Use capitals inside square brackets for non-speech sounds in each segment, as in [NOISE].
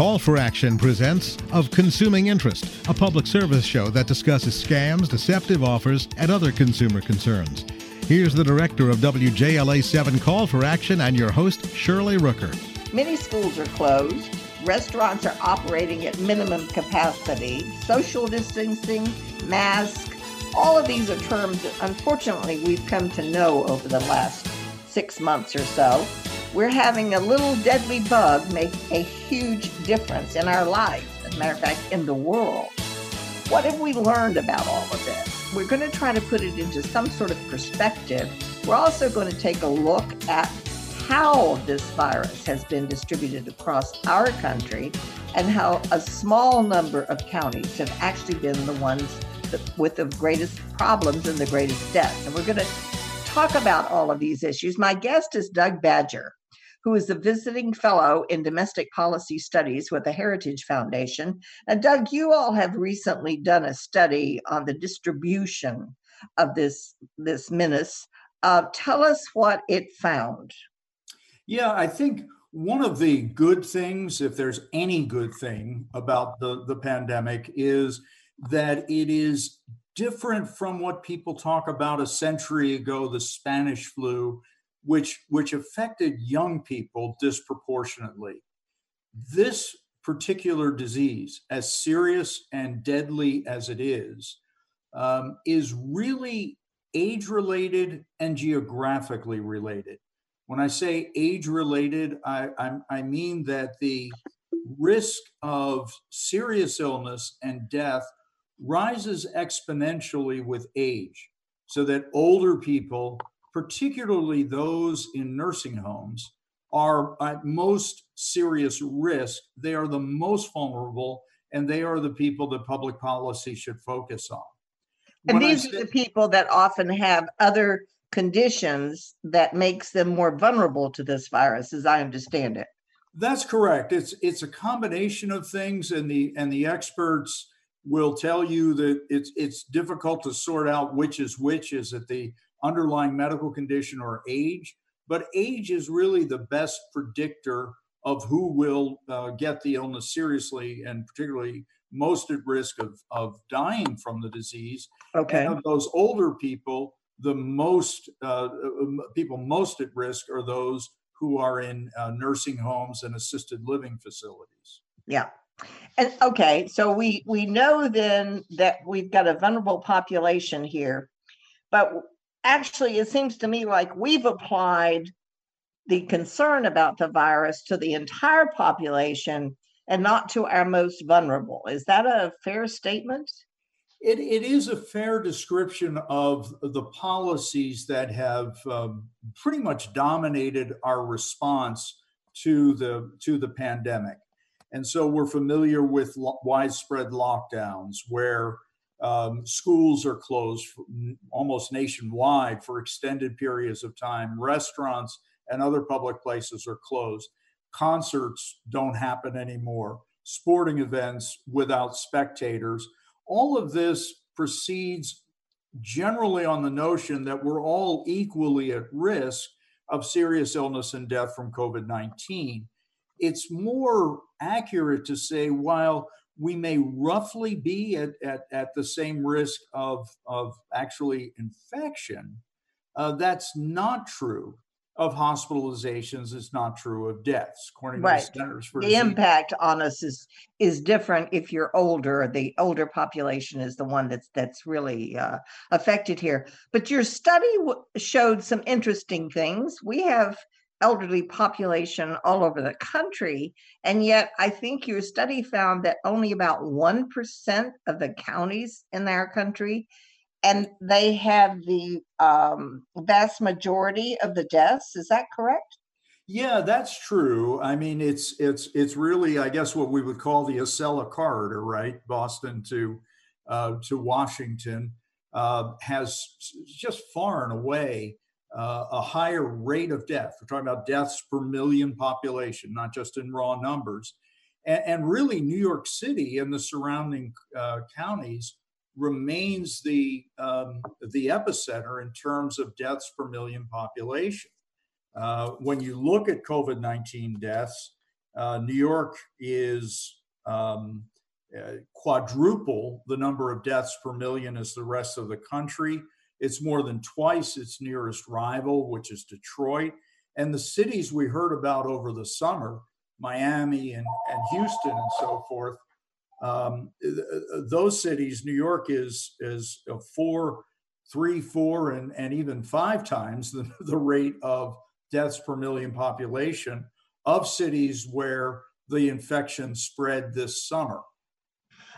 Call for Action presents Of Consuming Interest, a public service show that discusses scams, deceptive offers, and other consumer concerns. Here's the director of WJLA 7 Call for Action and your host, Shirley Rooker. Many schools are closed. Restaurants are operating at minimum capacity. Social distancing, masks, all of these are terms that unfortunately we've come to know over the last six months or so. We're having a little deadly bug make a huge difference in our life, as a matter of fact, in the world. What have we learned about all of this? We're going to try to put it into some sort of perspective. We're also going to take a look at how this virus has been distributed across our country and how a small number of counties have actually been the ones with the greatest problems and the greatest deaths. And we're going to talk about all of these issues. My guest is Doug Badger, who is a visiting fellow in domestic policy studies with the Heritage Foundation. And Doug, you all have recently done a study on the distribution of this this menace. Uh, tell us what it found. Yeah, I think one of the good things, if there's any good thing about the, the pandemic, is that it is different from what people talk about a century ago, the Spanish flu, which, which affected young people disproportionately. This particular disease, as serious and deadly as it is, um, is really age related and geographically related. When I say age related, I, I, I mean that the risk of serious illness and death rises exponentially with age, so that older people, particularly those in nursing homes, are at most serious risk. They are the most vulnerable, and they are the people that public policy should focus on. And when these say, are the people that often have other conditions that makes them more vulnerable to this virus as i understand it that's correct it's it's a combination of things and the and the experts will tell you that it's it's difficult to sort out which is which is it the underlying medical condition or age but age is really the best predictor of who will uh, get the illness seriously and particularly most at risk of, of dying from the disease. Okay. And of those older people, the most uh, uh people most at risk are those who are in uh, nursing homes and assisted living facilities. Yeah. And okay, so we we know then that we've got a vulnerable population here, but actually it seems to me like we've applied the concern about the virus to the entire population and not to our most vulnerable. Is that a fair statement? It, it is a fair description of the policies that have um, pretty much dominated our response to the to the pandemic, and so we're familiar with lo- widespread lockdowns where um, schools are closed almost nationwide for extended periods of time. Restaurants and other public places are closed. Concerts don't happen anymore. Sporting events without spectators all of this proceeds generally on the notion that we're all equally at risk of serious illness and death from COVID 19. It's more accurate to say, while we may roughly be at, at, at the same risk of, of actually infection, uh, that's not true of hospitalizations It's not true of deaths, according right. to the Centers for the Disease. impact on us is is different if you're older. The older population is the one that's that's really uh, affected here. But your study w- showed some interesting things. We have elderly population all over the country, and yet I think your study found that only about one percent of the counties in our country and they have the um, vast majority of the deaths. Is that correct? Yeah, that's true. I mean, it's it's it's really, I guess, what we would call the Acela corridor, right? Boston to uh, to Washington uh, has just far and away uh, a higher rate of death. We're talking about deaths per million population, not just in raw numbers. And, and really, New York City and the surrounding uh, counties remains the um, the epicenter in terms of deaths per million population. Uh, when you look at COVID 19 deaths, Uh, New York is um, uh, quadruple the number of deaths per million as the rest of the country. It's more than twice its nearest rival, which is Detroit. And the cities we heard about over the summer, Miami and, and Houston and so forth, um, those cities, New York is is four, three, four, and, and even five times the, [LAUGHS] the rate of deaths per million population of cities where the infection spread this summer.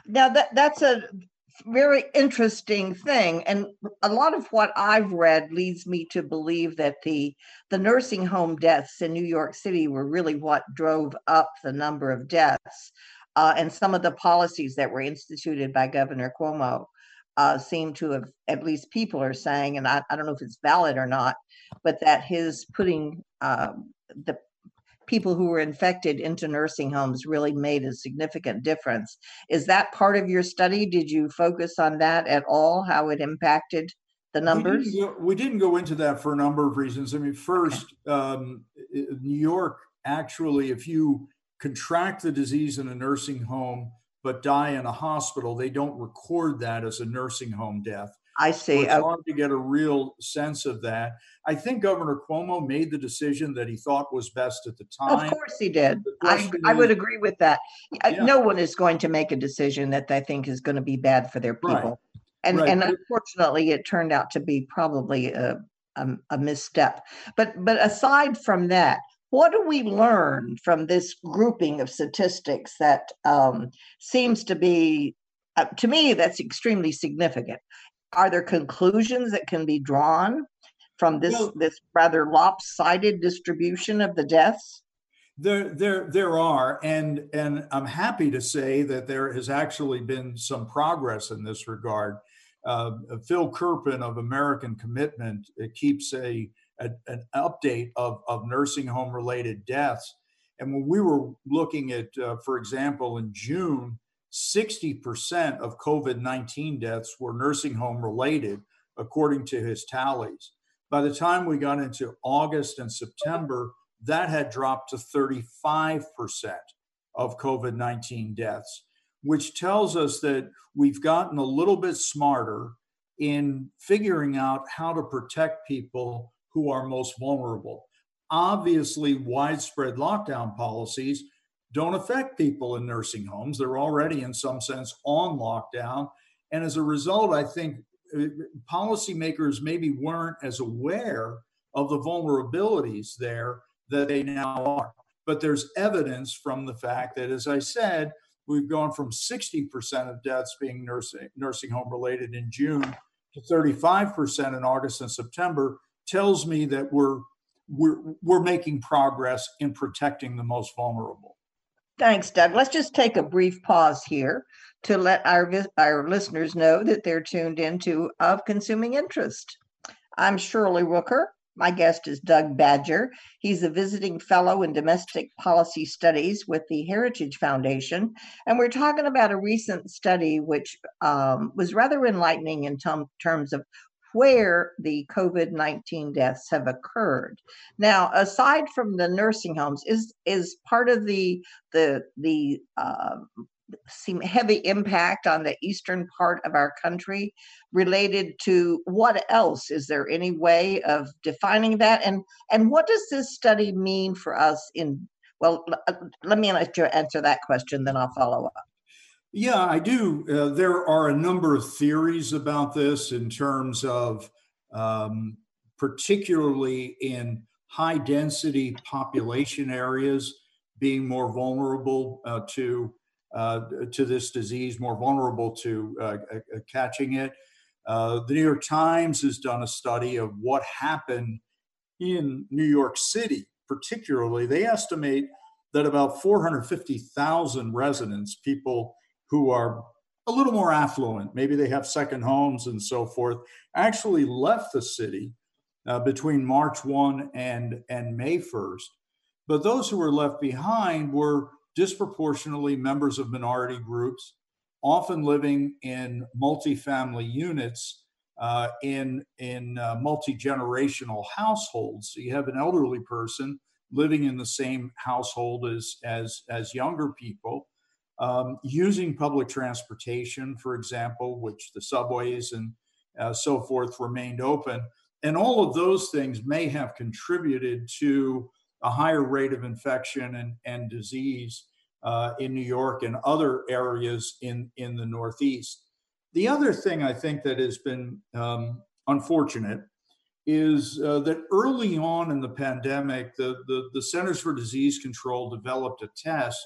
Now that that's a very interesting thing and a lot of what i've read leads me to believe that the the nursing home deaths in new york city were really what drove up the number of deaths uh, and some of the policies that were instituted by Governor Cuomo uh, seem to have, at least people are saying, and I, I, don't know if it's valid or not, but that his putting um, the people who were infected into nursing homes really made a significant difference. Is that part of your study? Did you focus on that at all? How it impacted the numbers? We didn't go, we didn't go into that for a number of reasons. I mean, first, um, New York actually, if you contract the disease in a nursing home but die in a hospital, they don't record that as a nursing home death. I see. It's hard to get a real sense of that. I think Governor Cuomo made the decision that he thought was best at the time. Of course he did. I, I would agree with that. Yeah. No one is going to make a decision that they think is going to be bad for their people. Right. And, right. and unfortunately, it turned out to be probably a, a, a misstep. But but aside from that, what do we learn from this grouping of statistics that um, seems to be, uh, to me, that's extremely significant? Are there conclusions that can be drawn from this well, this rather lopsided distribution of the deaths? There, there, there are, and and I'm happy to say that there has actually been some progress in this regard. Uh, Phil Kerpen of American Commitment keeps a a, an update of, of nursing home related deaths. And when we were looking at, uh, for example, in June, 60% of COVID 19 deaths were nursing home related, according to his tallies. By the time we got into August and September, that had dropped to 35% of COVID 19 deaths, which tells us that we've gotten a little bit smarter in figuring out how to protect people who are most vulnerable. Obviously, widespread lockdown policies don't affect people in nursing homes. They're already, in some sense, on lockdown. And as a result, I think uh, policymakers maybe weren't as aware of the vulnerabilities there that they now are. But there's evidence from the fact that, as I said, we've gone from 60% of deaths being nursing, nursing home related in June to 35% in August and September tells me that we're we're we're making progress in protecting the most vulnerable. Thanks, Doug. Let's just take a brief pause here to let our our listeners know that they're tuned into Of Consuming Interest. I'm Shirley Rooker. My guest is Doug Badger. He's a visiting fellow in domestic policy studies with the Heritage Foundation. And we're talking about a recent study which um, was rather enlightening in t- terms of where the COVID 19 deaths have occurred. Now, aside from the nursing homes, is, is part of the, the, the, uh, heavy impact on the eastern part of our country related to what else? Is there any way of defining that? And and what does this study mean for us in well let me let you answer that question then i'll follow up yeah, I do. Uh, there are a number of theories about this in terms of, um, particularly in high density population areas, being more vulnerable uh, to uh, to this disease, more vulnerable to uh, uh, catching it. Uh, the New York Times has done a study of what happened in New York City, particularly. They estimate that about 450,000 residents, people who are a little more affluent, maybe they have second homes and so forth, actually left the city uh, between March 1 and, and May 1st. But those who were left behind were disproportionately members of minority groups, often living in multifamily units uh, in, in uh, multi generational households. So you have an elderly person living in the same household as as as younger people, um, using public transportation, for example, which the subways and uh, so forth remained open, and all of those things may have contributed to a higher rate of infection and, and disease uh, in New York and other areas in, in the Northeast. The other thing I think that has been um, unfortunate is uh, that early on in the pandemic, the, the, the, Centers for Disease Control developed a test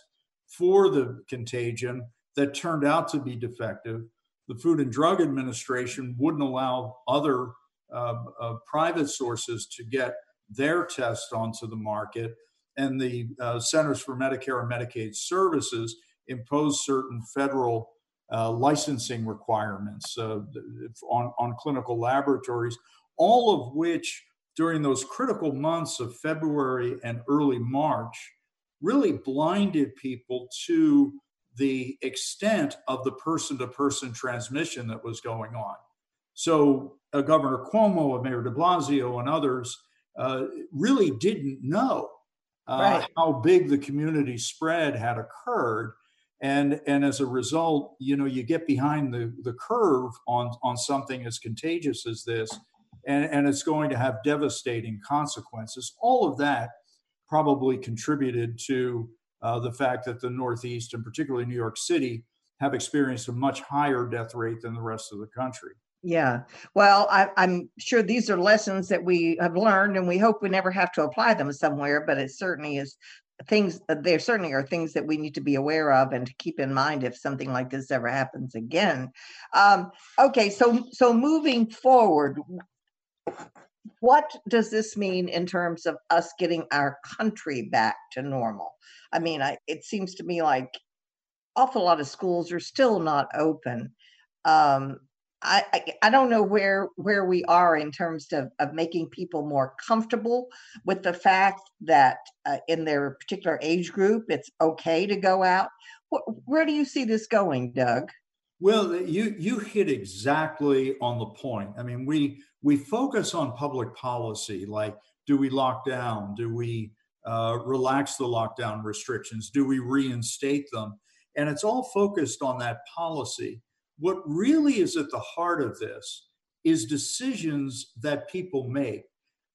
for the contagion that turned out to be defective. The Food and Drug Administration wouldn't allow other uh, uh, private sources to get their test onto the market. And the uh, Centers for Medicare and Medicaid Services impose certain federal uh, licensing requirements uh, on, on clinical laboratories, all of which during those critical months of February and early March really blinded people to the extent of the person to person transmission that was going on. So, uh, Governor Cuomo, Mayor de Blasio, and others uh, really didn't know uh, right. how big the community spread had occurred. And, and as a result, you know, you get behind the, the curve on, on something as contagious as this, and, and it's going to have devastating consequences. All of that probably contributed to uh, the fact that the Northeast, and particularly New York City, have experienced a much higher death rate than the rest of the country. Yeah. Well, I, am sure these are lessons that we have learned, and we hope we never have to apply them somewhere. But it certainly is things. There certainly are things that we need to be aware of and to keep in mind if something like this ever happens again. Um, okay. So so moving forward, what does this mean in terms of us getting our country back to normal? I mean, I, it seems to me like awful lot of schools are still not open. Um, I, I, I don't know where where we are in terms of, of making people more comfortable with the fact that uh, in their particular age group it's okay to go out. where do you see this going, Doug? Well, you you hit exactly on the point. I mean, we we focus on public policy, like do we lock down? Do we uh, relax the lockdown restrictions? Do we reinstate them? And it's all focused on that policy. What really is at the heart of this is decisions that people make.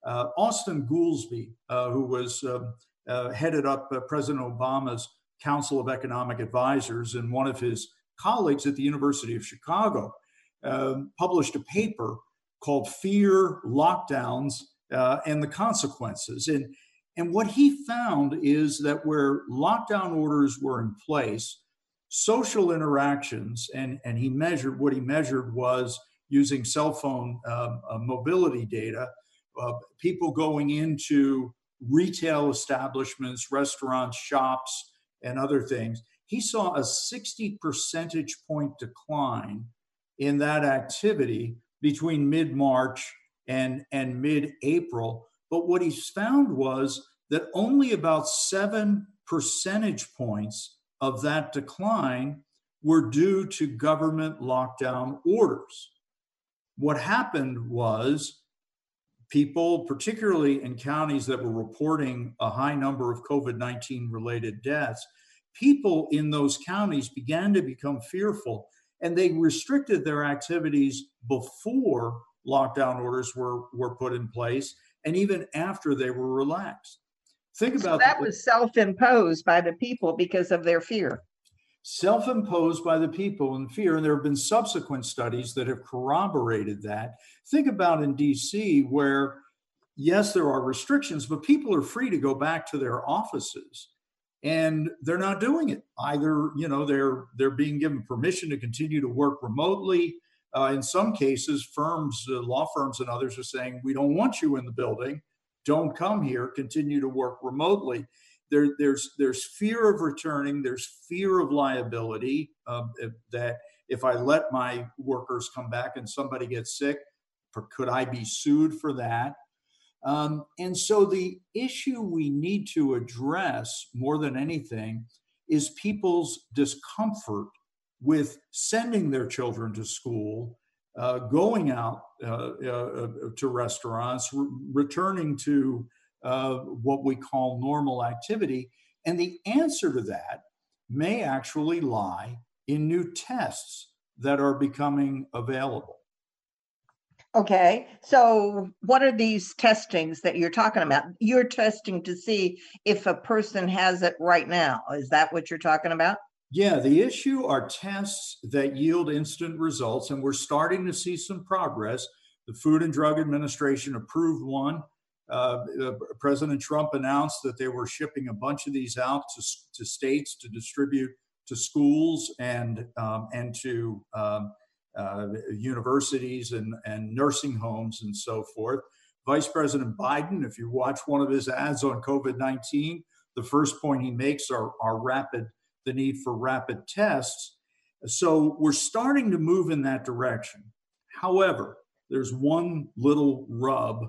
Uh, Austan Goolsbee, uh, who was um, uh, headed up uh, President Obama's Council of Economic Advisors, and one of his colleagues at the University of Chicago, um, published a paper called Fear Lockdowns uh, and the Consequences. And, and what he found is that where lockdown orders were in place, social interactions, and, and he measured what he measured was using cell phone uh, uh, mobility data, uh, people going into retail establishments, restaurants, shops, and other things. He saw a 60 percentage point decline in that activity between mid March and, and mid April. But what he found was that only about seven percentage points of that decline were due to government lockdown orders. What happened was people, particularly in counties that were reporting a high number of COVID 19 related deaths, people in those counties began to become fearful and they restricted their activities before lockdown orders were, were put in place and even after they were relaxed. Think about so that the, was self-imposed by the people because of their fear. Self-imposed by the people in fear, and there have been subsequent studies that have corroborated that. Think about in DC, where yes, there are restrictions, but people are free to go back to their offices and they're not doing it either you know they're they're being given permission to continue to work remotely uh, in some cases firms uh, law firms and others are saying we don't want you in the building don't come here, continue to work remotely. There, there's there's fear of returning. There's fear of liability um, if, that if I let my workers come back and somebody gets sick, could I be sued for that? Um, and so the issue we need to address more than anything is people's discomfort with sending their children to school uh, going out uh, uh, to restaurants, re- returning to uh, what we call normal activity. And the answer to that may actually lie in new tests that are becoming available. Okay, so what are these testings that you're talking about? You're testing to see if a person has it right now. Is that what you're talking about? Yeah, the issue are tests that yield instant results, and we're starting to see some progress. The Food and Drug Administration approved one. Uh, President Trump announced that they were shipping a bunch of these out to, to states to distribute to schools and um, and to um, uh, universities and, and nursing homes and so forth. Vice President Biden, if you watch one of his ads on COVID 19, the first point he makes are, are rapid, the need for rapid tests. So we're starting to move in that direction. However, there's one little rub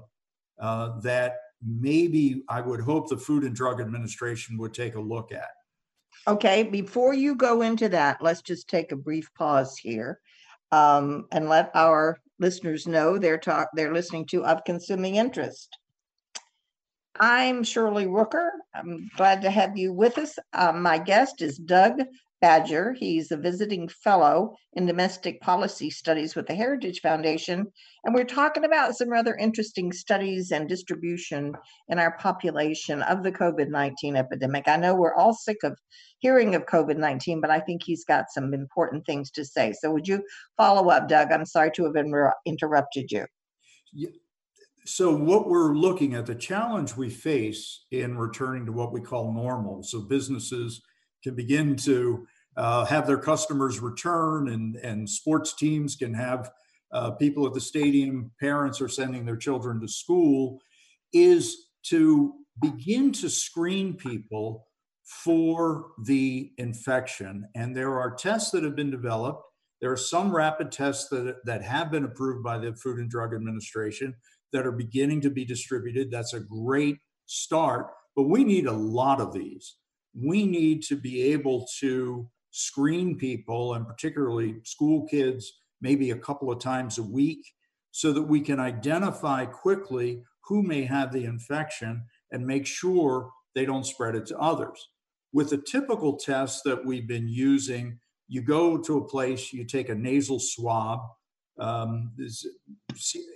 uh, that maybe I would hope the Food and Drug Administration would take a look at. Okay, before you go into that, let's just take a brief pause here um, and let our listeners know they're talk they're listening to of consuming interest. I'm Shirley Rooker. I'm glad to have you with us. Uh, my guest is Doug Badger. He's a visiting fellow in domestic policy studies with the Heritage Foundation. And we're talking about some rather interesting studies and distribution in our population of the COVID 19 epidemic. I know we're all sick of hearing of COVID 19, but I think he's got some important things to say. So, would you follow up, Doug? I'm sorry to have inter- interrupted you. Yeah. So, what we're looking at, the challenge we face in returning to what we call normal, so businesses can begin to uh, have their customers return, and, and sports teams can have uh, people at the stadium, parents are sending their children to school, is to begin to screen people for the infection. And there are tests that have been developed. There are some rapid tests that, that have been approved by the Food and Drug Administration that are beginning to be distributed. That's a great start, but we need a lot of these. We need to be able to screen people and particularly school kids maybe a couple of times a week so that we can identify quickly who may have the infection and make sure they don't spread it to others. With the typical test that we've been using, you go to a place, you take a nasal swab. Um,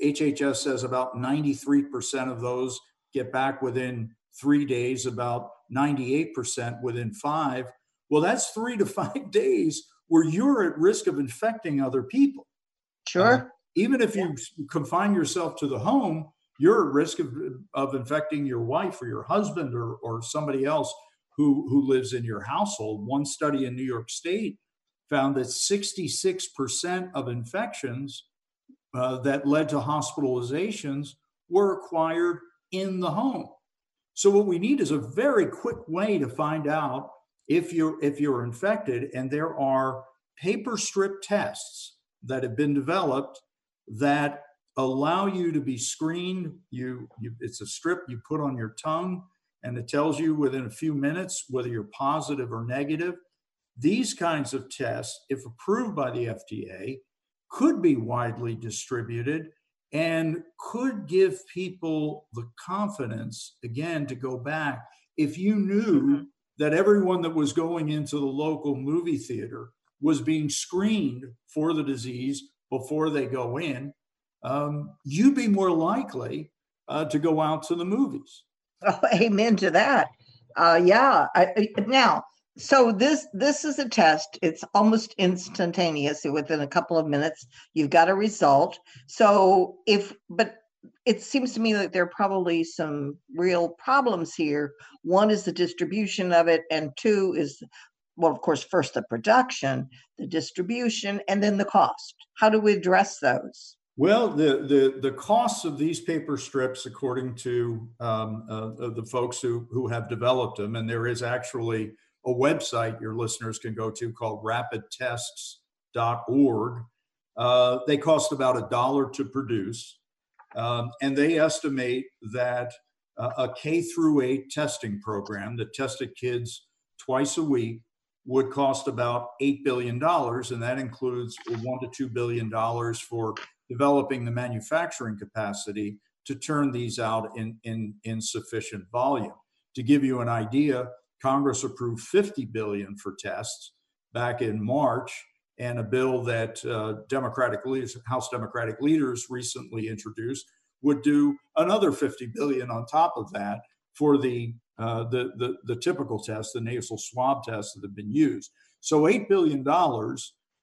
HHS says about 93% of those get back within three days, about 98% within five. Well, that's three to five [LAUGHS] days where you're at risk of infecting other people. Sure. Uh, even if you confine yourself to the home, you're at risk of, of infecting your wife or your husband or, or somebody else who, who lives in your household. One study in New York State found that 66% of infections uh, that led to hospitalizations were acquired in the home. So what we need is a very quick way to find out if you're if you're infected and there are paper strip tests that have been developed that allow you to be screened you, you it's a strip you put on your tongue and it tells you within a few minutes whether you're positive or negative. These kinds of tests if approved by the FDA could be widely distributed and could give people the confidence again to go back if you knew mm-hmm that everyone that was going into the local movie theater was being screened for the disease before they go in, um, you'd be more likely uh, to go out to the movies. Oh, [LAUGHS] amen to that. Uh, yeah. I, now, so this this is a test. It's almost instantaneous. Within a couple of minutes, you've got a result. So if, but it seems to me that there are probably some real problems here. One is the distribution of it, and two is, well, of course, first the production, the distribution, and then the cost. How do we address those? Well, the the the costs of these paper strips, according to um, uh, the folks who who have developed them, and there is actually a website your listeners can go to called rapidtests.org. Uh, they cost about a dollar to produce. Um, and they estimate that uh, a K through 8 testing program that tested kids twice a week would cost about $8 billion. And that includes one to $2 billion for developing the manufacturing capacity to turn these out in, in, in sufficient volume. To give you an idea, Congress approved 50 billion for tests back in March, and a bill that uh, Democratic leaders, House Democratic leaders recently introduced would do another 50 billion on top of that for the uh, the, the, the typical tests, the nasal swab tests that have been used. So $8 billion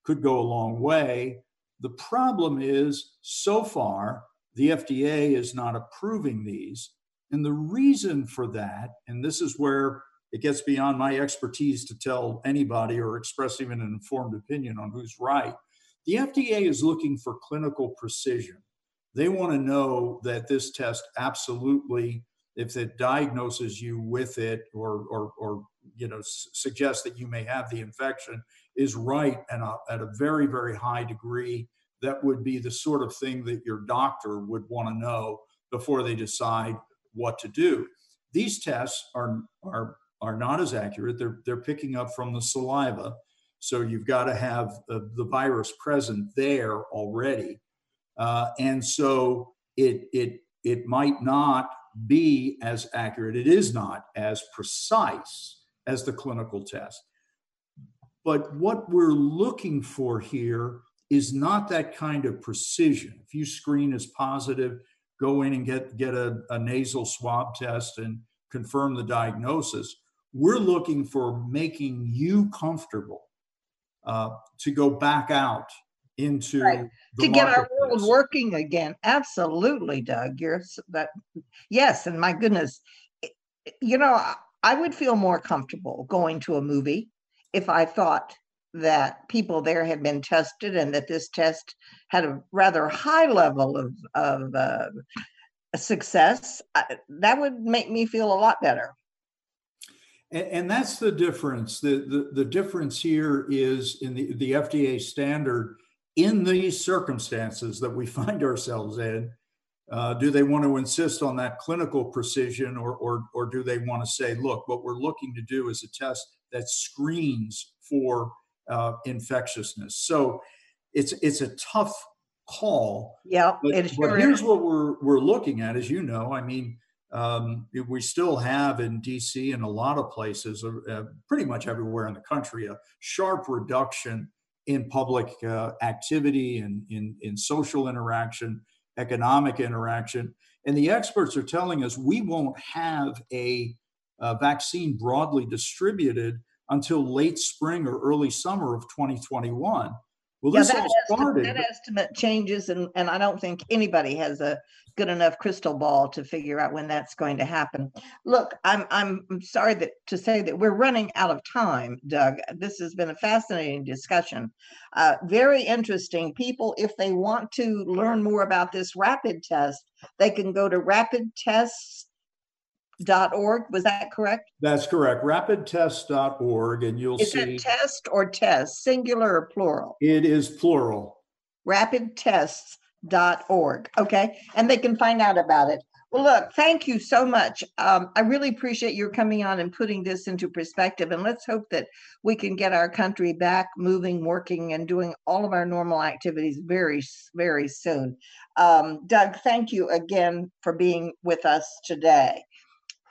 could go a long way. The problem is, so far, the FDA is not approving these. And the reason for that, and this is where it gets beyond my expertise to tell anybody or express even an informed opinion on who's right. The FDA is looking for clinical precision. They want to know that this test absolutely, if it diagnoses you with it or, or, or you know, s- suggests that you may have the infection, is right and uh, at a very, very high degree. That would be the sort of thing that your doctor would want to know before they decide what to do. These tests are, are are not as accurate. They're, they're picking up from the saliva. So you've got to have the, the virus present there already. Uh, and so it, it, it might not be as accurate. It is not as precise as the clinical test. But what we're looking for here is not that kind of precision. If you screen as positive, go in and get, get a, a nasal swab test and confirm the diagnosis. We're looking for making you comfortable uh, to go back out into right. to get our world working again. Absolutely, Doug. You're that. Yes, and my goodness, you know, I would feel more comfortable going to a movie if I thought that people there had been tested and that this test had a rather high level of of uh, success. I, that would make me feel a lot better. And, and that's the difference. The, the, the difference here is in the, the FDA standard in these circumstances that we [LAUGHS] find ourselves in. Uh, do they want to insist on that clinical precision or, or, or do they want to say, look, what we're looking to do is a test that screens for uh, infectiousness? So it's, it's a tough call. Yeah, but, but here's what we're, we're looking at, as you know. I mean, um, we still have in DC and a lot of places, uh, uh, pretty much everywhere in the country, a sharp reduction in public uh, activity and in, in social interaction, economic interaction. And the experts are telling us we won't have a, a vaccine broadly distributed until late spring or early summer of 2021. Well, yeah, this that, estimate, that estimate changes, and, and I don't think anybody has a good enough crystal ball to figure out when that's going to happen. Look, I'm I'm sorry that to say that we're running out of time, Doug. This has been a fascinating discussion, uh, very interesting. People, if they want to learn more about this rapid test, they can go to rapid tests dot org was that correct? That's correct. Rapidtest.org and you'll is see test or test singular or plural? It is plural. Rapidtests.org okay? And they can find out about it. Well look thank you so much. Um, i really appreciate your coming on and putting this into perspective and let's hope that we can get our country back moving working and doing all of our normal activities very very soon. Um, doug thank you again for being with us today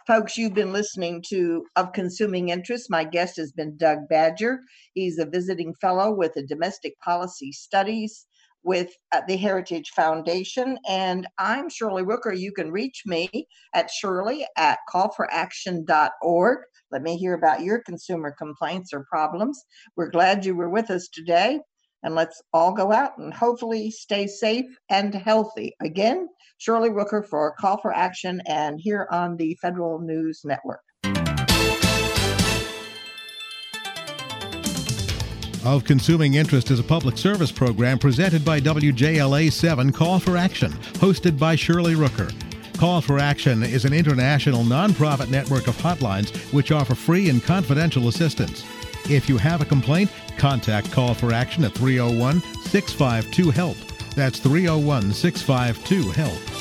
Folks, you've been listening to Of Consuming Interest. My guest has been Doug Badger. He's a visiting fellow with the Domestic Policy Studies with uh, the Heritage Foundation. And I'm Shirley Rooker. You can reach me at Shirley at callforaction.org. Let me hear about your consumer complaints or problems. We're glad you were with us today and let's all go out and hopefully stay safe and healthy. Again, Shirley Rooker for Call for Action and here on the Federal News Network. Of Consuming Interest is a public service program presented by WJLA 7 Call for Action, hosted by Shirley Rooker. Call for Action is an international nonprofit network of hotlines which offer free and confidential assistance. If you have a complaint, contact Call for Action at 301 652 HELP. That's 301 652 HELP.